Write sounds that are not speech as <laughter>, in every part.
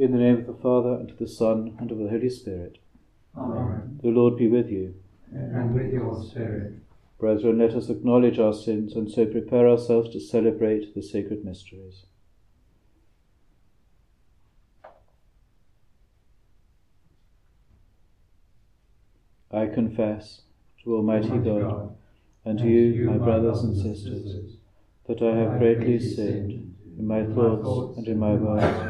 In the name of the Father, and of the Son, and of the Holy Spirit. Amen. The Lord be with you. And with your spirit. Brethren, let us acknowledge our sins and so prepare ourselves to celebrate the sacred mysteries. I confess to Almighty God and to you, my brothers and sisters, that I have greatly sinned in my thoughts and in my words,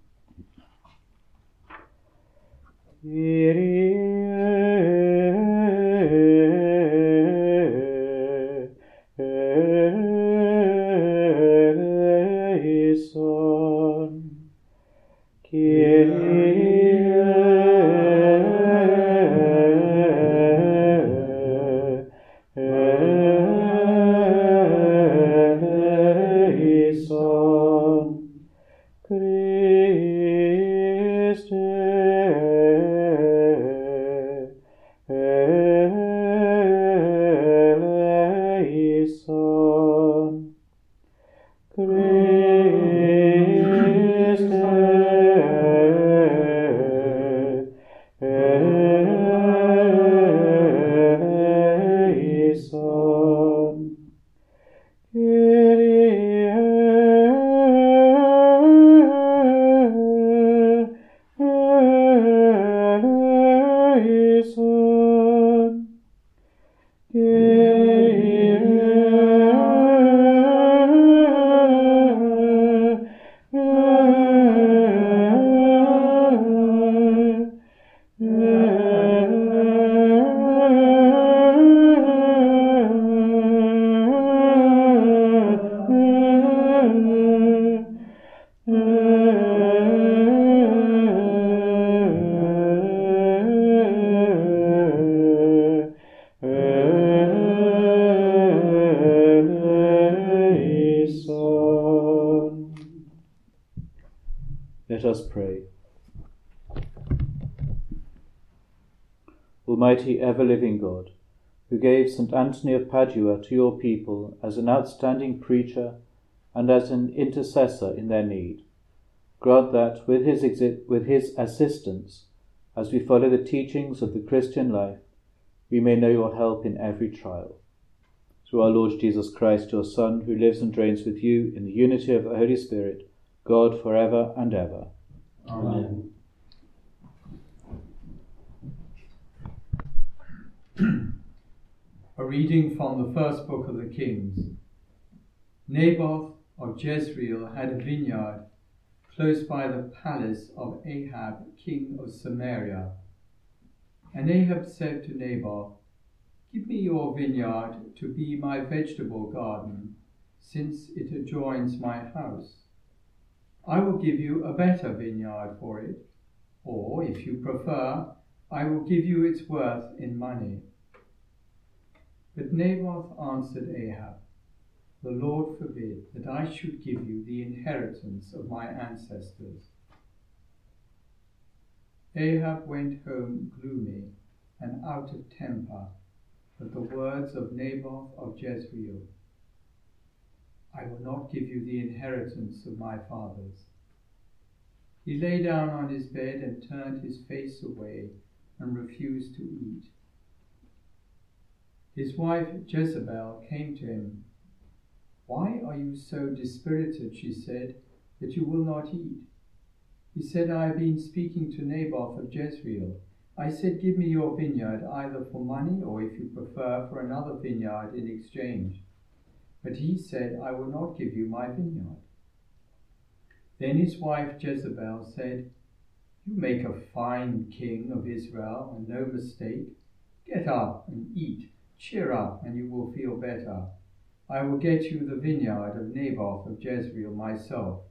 Spirit. Ever living God, who gave St. Anthony of Padua to your people as an outstanding preacher and as an intercessor in their need, grant that with his, exi- with his assistance, as we follow the teachings of the Christian life, we may know your help in every trial. Through our Lord Jesus Christ, your Son, who lives and reigns with you in the unity of the Holy Spirit, God for ever and ever. Amen. <clears throat> A reading from the first book of the Kings. Naboth of Jezreel had a vineyard close by the palace of Ahab, king of Samaria. And Ahab said to Naboth, Give me your vineyard to be my vegetable garden, since it adjoins my house. I will give you a better vineyard for it, or, if you prefer, I will give you its worth in money. But Naboth answered Ahab, The Lord forbid that I should give you the inheritance of my ancestors. Ahab went home gloomy and out of temper at the words of Naboth of Jezreel. I will not give you the inheritance of my fathers. He lay down on his bed and turned his face away and refused to eat. His wife Jezebel came to him. Why are you so dispirited, she said, that you will not eat? He said, I have been speaking to Naboth of Jezreel. I said, Give me your vineyard either for money or, if you prefer, for another vineyard in exchange. But he said, I will not give you my vineyard. Then his wife Jezebel said, You make a fine king of Israel, and no mistake. Get up and eat, cheer up, and you will feel better. I will get you the vineyard of Naboth of Jezreel myself.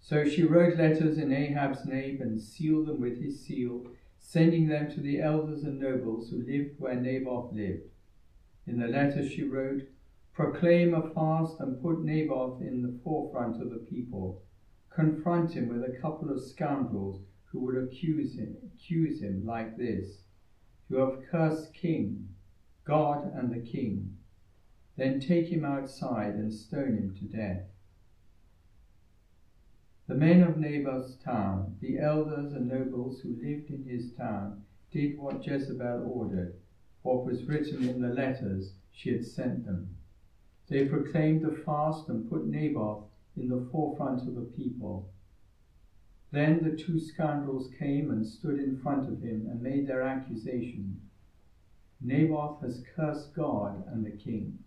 So she wrote letters in Ahab's name and sealed them with his seal, sending them to the elders and nobles who lived where Naboth lived. In the letter she wrote, Proclaim a fast and put Naboth in the forefront of the people. Confront him with a couple of scoundrels who would accuse him, accuse him like this You have cursed King, God and the King. Then take him outside and stone him to death. The men of Naboth's town, the elders and nobles who lived in his town, did what Jezebel ordered, what was written in the letters she had sent them. They proclaimed a fast and put Naboth in the forefront of the people. Then the two scoundrels came and stood in front of him and made their accusation. Naboth has cursed God and the king.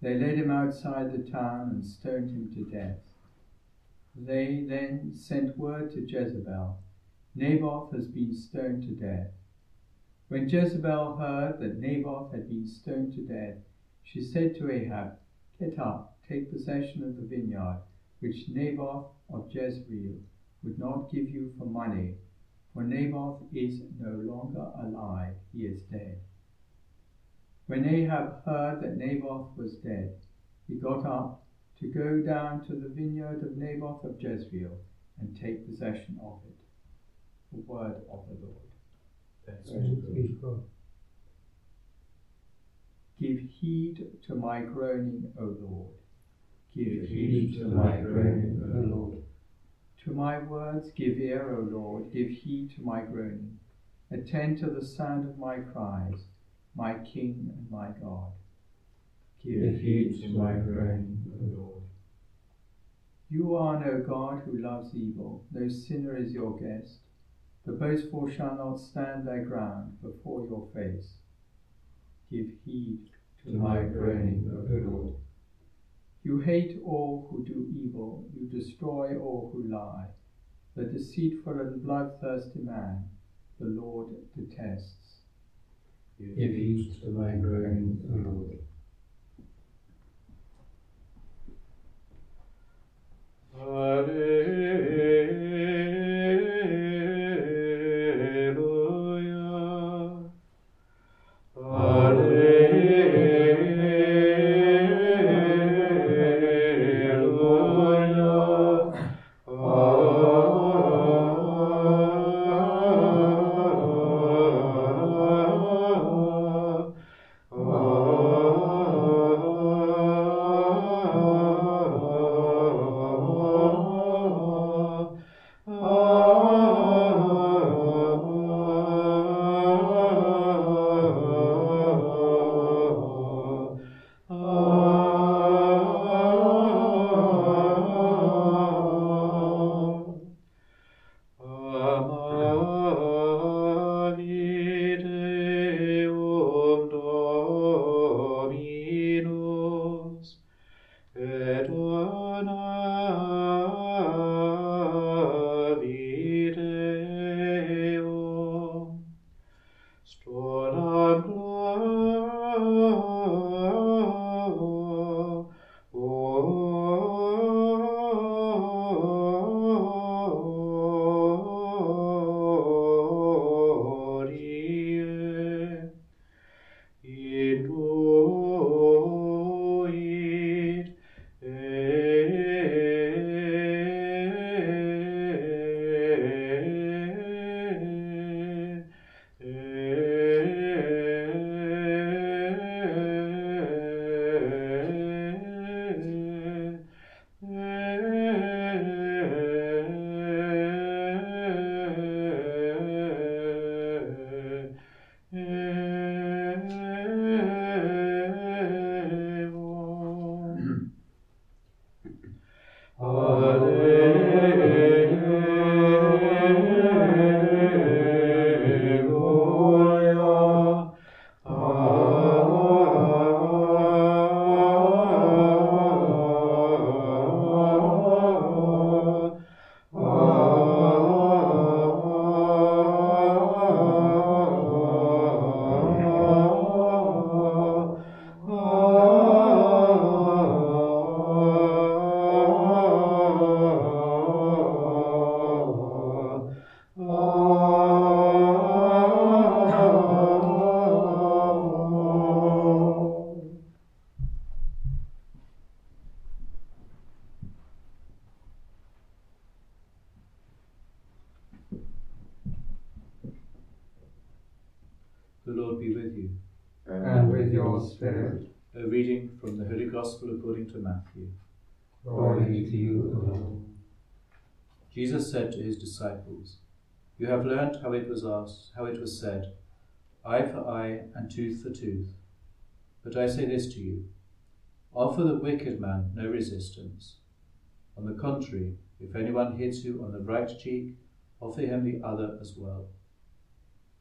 They led him outside the town and stoned him to death. They then sent word to Jezebel Naboth has been stoned to death. When Jezebel heard that Naboth had been stoned to death, she said to Ahab, Get up, take possession of the vineyard, which Naboth of Jezreel would not give you for money, for Naboth is no longer alive, he is dead. When Ahab heard that Naboth was dead, he got up to go down to the vineyard of Naboth of Jezreel and take possession of it. The word of the Lord. Thanks be to God. Give heed to my groaning, O Lord. Give heed to my groaning, O Lord. To my words give ear, O Lord, give heed to my groaning. Attend to the sound of my cries, my King and my God. Give heed to my groaning, O Lord. You are no God who loves evil, no sinner is your guest. The boastful shall not stand their ground before your face. Give heed To my groaning, O Lord. You hate all who do evil, you destroy all who lie. The deceitful and bloodthirsty man, the Lord detests. Give heed to my groaning, O Lord. Alleluia. Disciples, You have learnt how it was asked, how it was said, eye for eye and tooth for tooth. But I say this to you offer the wicked man no resistance. On the contrary, if anyone hits you on the right cheek, offer him the other as well.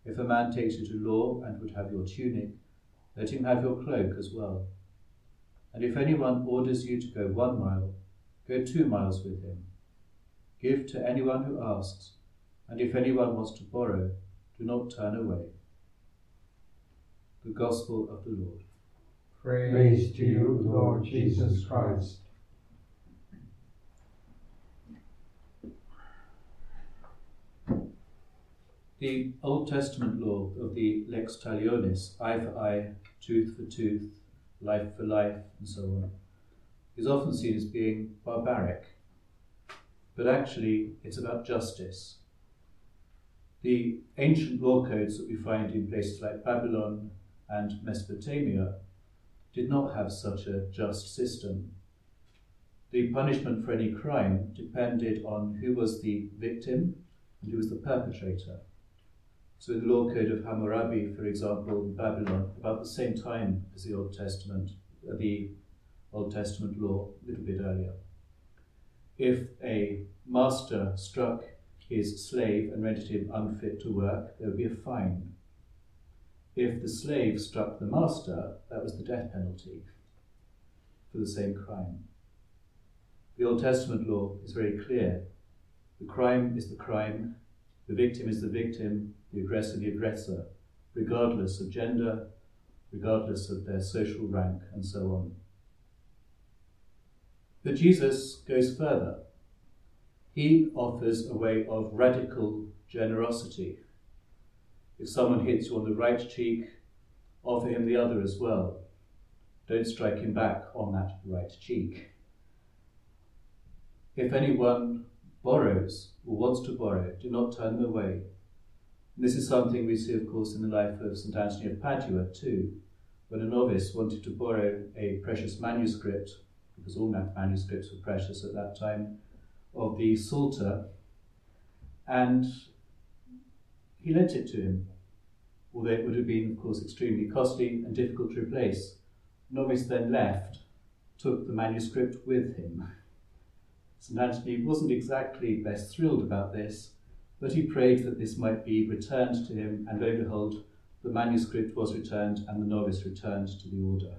If a man takes you to law and would have your tunic, let him have your cloak as well. And if anyone orders you to go one mile, go two miles with him. Give to anyone who asks, and if anyone wants to borrow, do not turn away. The Gospel of the Lord. Praise to you, Lord Jesus Christ. The Old Testament law of the lex talionis, eye for eye, tooth for tooth, life for life, and so on, is often seen as being barbaric. But actually, it's about justice. The ancient law codes that we find in places like Babylon and Mesopotamia did not have such a just system. The punishment for any crime depended on who was the victim and who was the perpetrator. So, in the law code of Hammurabi, for example, in Babylon, about the same time as the Old Testament, uh, the Old Testament law, a little bit earlier. If a master struck his slave and rendered him unfit to work, there would be a fine. If the slave struck the master, that was the death penalty for the same crime. The Old Testament law is very clear. The crime is the crime, the victim is the victim, the aggressor the aggressor, regardless of gender, regardless of their social rank, and so on. But Jesus goes further. He offers a way of radical generosity. If someone hits you on the right cheek, offer him the other as well. Don't strike him back on that right cheek. If anyone borrows or wants to borrow, do not turn them away. And this is something we see, of course, in the life of St. Anthony of Padua too, when a novice wanted to borrow a precious manuscript, because all manuscripts were precious at that time, of the Psalter, and he lent it to him, although it would have been, of course, extremely costly and difficult to replace. Novice then left, took the manuscript with him. St. Anthony wasn't exactly best thrilled about this, but he prayed that this might be returned to him, and lo and behold, the manuscript was returned and the novice returned to the order.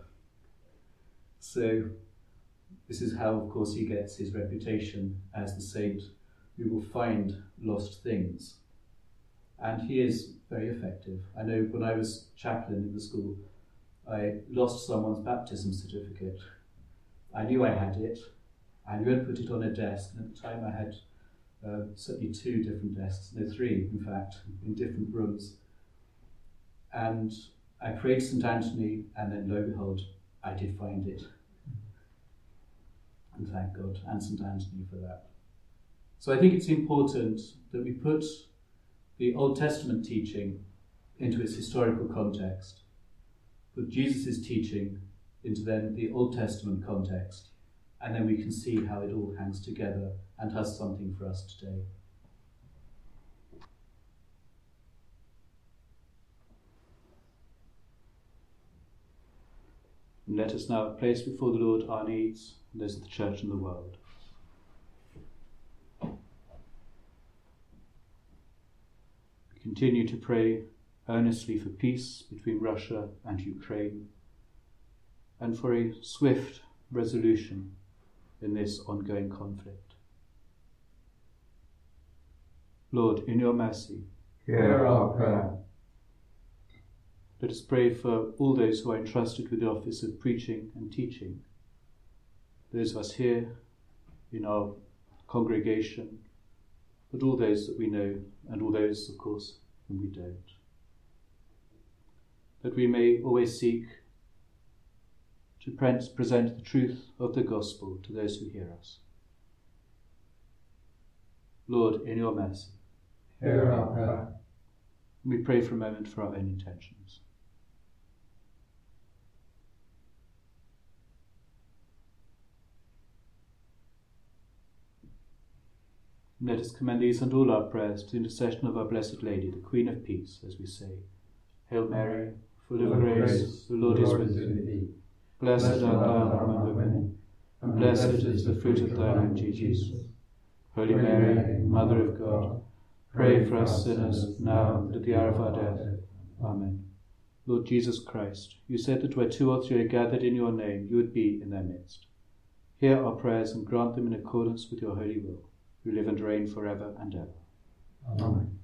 So, this is how, of course, he gets his reputation as the saint who will find lost things. And he is very effective. I know when I was chaplain in the school, I lost someone's baptism certificate. I knew I had it. I knew I'd put it on a desk, and at the time I had uh, certainly two different desks, no, three, in fact, in different rooms. And I prayed St. Anthony, and then lo and behold, I did find it. And thank God, and St. Anthony for that. So I think it's important that we put the Old Testament teaching into its historical context, put Jesus' teaching into then the Old Testament context, and then we can see how it all hangs together and has something for us today. And let us now place before the Lord our needs and those of the Church and the world. We continue to pray earnestly for peace between Russia and Ukraine and for a swift resolution in this ongoing conflict. Lord, in your mercy, Hear our prayer. Let us pray for all those who are entrusted with the office of preaching and teaching, those of us here in our congregation, but all those that we know, and all those, of course, whom we don't. That we may always seek to present the truth of the gospel to those who hear us. Lord, in your mercy, Hear our prayer. We pray for a moment for our own intentions. Let us commend these and all our prayers to the intercession of our Blessed Lady, the Queen of Peace, as we say, Hail Mary, full of grace, the Lord is with thee. Blessed art thou among women, and blessed is the fruit of thy womb, Jesus. Holy Mary, Mother of God, pray for us sinners now and at the hour of our death. Amen. Lord Jesus Christ, you said that where two or three are gathered in your name, you would be in their midst. Hear our prayers and grant them in accordance with your holy will who live and reign forever and ever. Amen.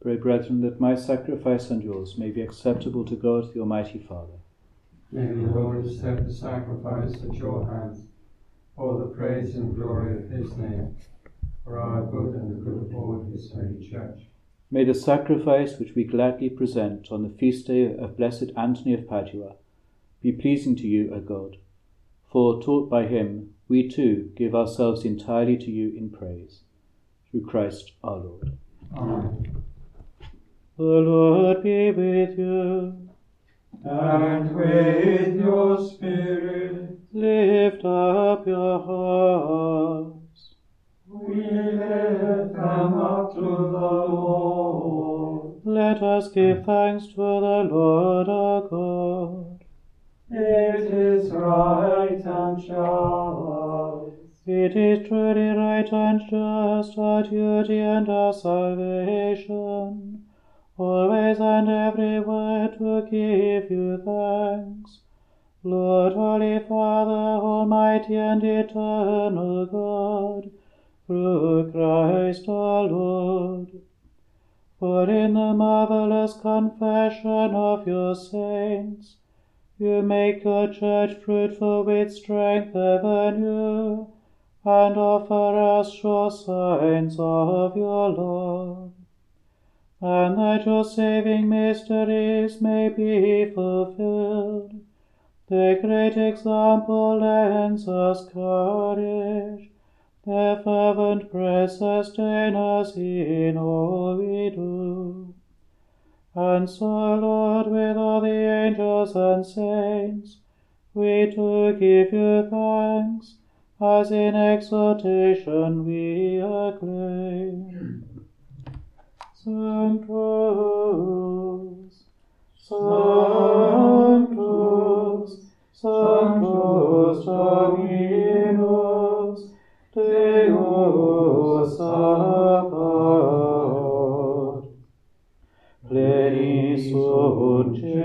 Pray, brethren, that my sacrifice and yours may be acceptable to God, the Almighty Father. May the Lord accept the sacrifice at your hands for the praise and glory of his name, for our good and the good of all his holy church. May the sacrifice which we gladly present on the feast day of blessed Anthony of Padua be pleasing to you, O God. For, taught by him, we too give ourselves entirely to you in praise. Through Christ our Lord. Amen. The Lord be with you. And with your spirit, Lift up your hearts. we lift them up to the Lord. Let us give thanks to the Lord our God. It is right and just. It is truly right and just, our duty and our salvation, always and everywhere to give you thanks. Lord, Holy Father, Almighty and Eternal God, through Christ our Lord. For in the marvelous confession of your saints, you make your church fruitful with strength ever new, and offer us sure signs of your love. And that your saving mysteries may be fulfilled, the great example lends us courage, their fervent prayers sustain us in all we do. And so, Lord, with all the angels and saints, we do give you thanks, as in exhortation we acclaim. Sanctus, Sanctus, Sanctus Dominus, Deus salvator, pleni surge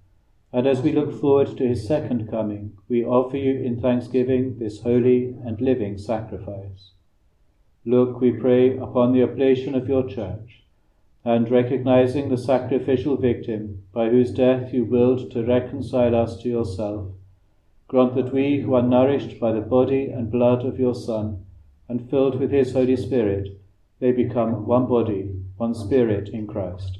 and as we look forward to his second coming, we offer you in thanksgiving this holy and living sacrifice. Look, we pray, upon the oblation of your church, and recognizing the sacrificial victim by whose death you willed to reconcile us to yourself, grant that we who are nourished by the body and blood of your Son, and filled with his Holy Spirit, may become one body, one spirit in Christ.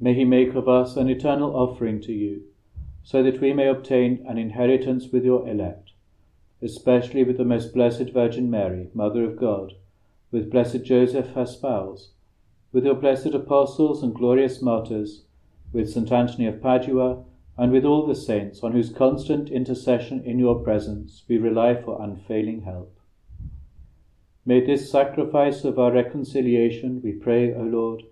May he make of us an eternal offering to you, so that we may obtain an inheritance with your elect, especially with the most blessed Virgin Mary, Mother of God, with blessed Joseph, her spouse, with your blessed apostles and glorious martyrs, with St. Anthony of Padua, and with all the saints on whose constant intercession in your presence we rely for unfailing help. May this sacrifice of our reconciliation, we pray, O Lord,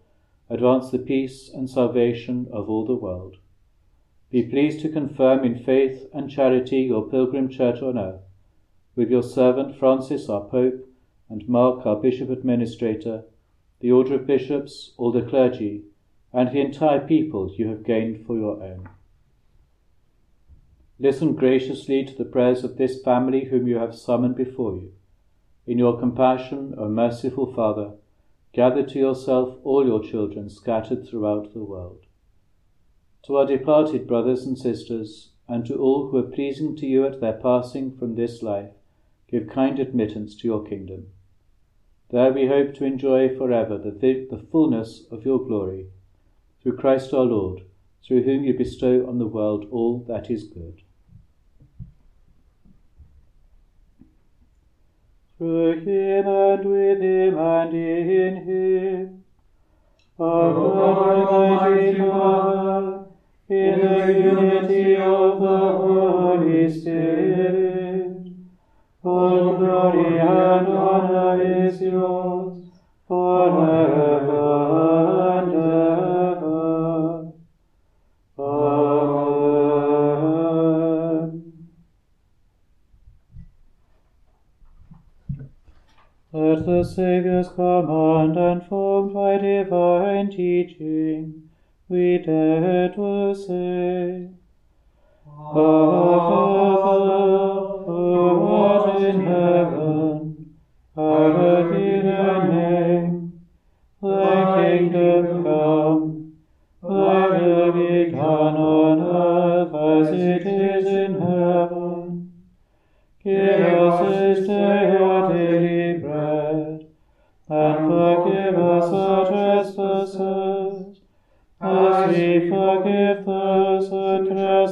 advance the peace and salvation of all the world. Be pleased to confirm in faith and charity your pilgrim church on earth, with your servant Francis our Pope, and Mark our Bishop Administrator, the order of bishops, all the clergy, and the entire people you have gained for your own. Listen graciously to the prayers of this family whom you have summoned before you. In your compassion, O merciful Father, gather to yourself all your children scattered throughout the world. To our departed brothers and sisters, and to all who are pleasing to you at their passing from this life, give kind admittance to your kingdom. There we hope to enjoy forever the, the fullness of your glory, through Christ our Lord, through whom you bestow on the world all that is good. through him and with him and in him. Almighty God, in the unity of the Holy Spirit, all glory and honor is yours forever. The Saviour's command and formed by divine teaching, we dare to say, Our Father, who art in heaven, hallowed be thy name. Thy kingdom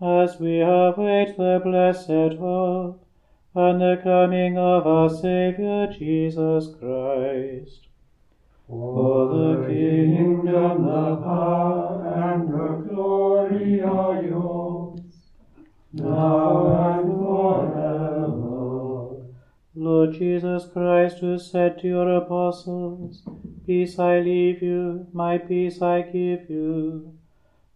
as we await the blessed hope and the coming of our Saviour Jesus Christ. For the kingdom, the power, and the glory are yours, now and forever. Lord Jesus Christ, who said to your apostles, Peace I leave you, my peace I give you,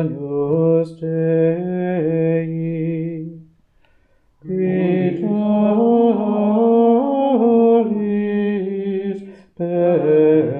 agnus Dei, per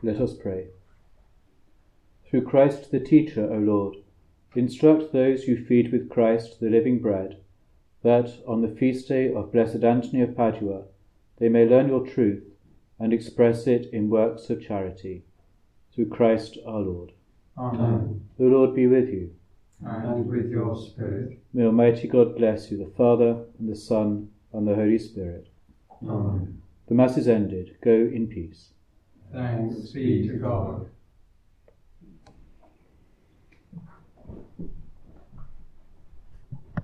Let us pray. Through Christ the teacher, O Lord, instruct those who feed with Christ the living bread, that on the feast day of Blessed Anthony of Padua they may learn your truth and express it in works of charity. Through Christ our Lord. Amen. The Lord be with you. And with your spirit. May Almighty God bless you, the Father, and the Son, and the Holy Spirit. Amen. The Mass is ended. Go in peace. Thanks be to God.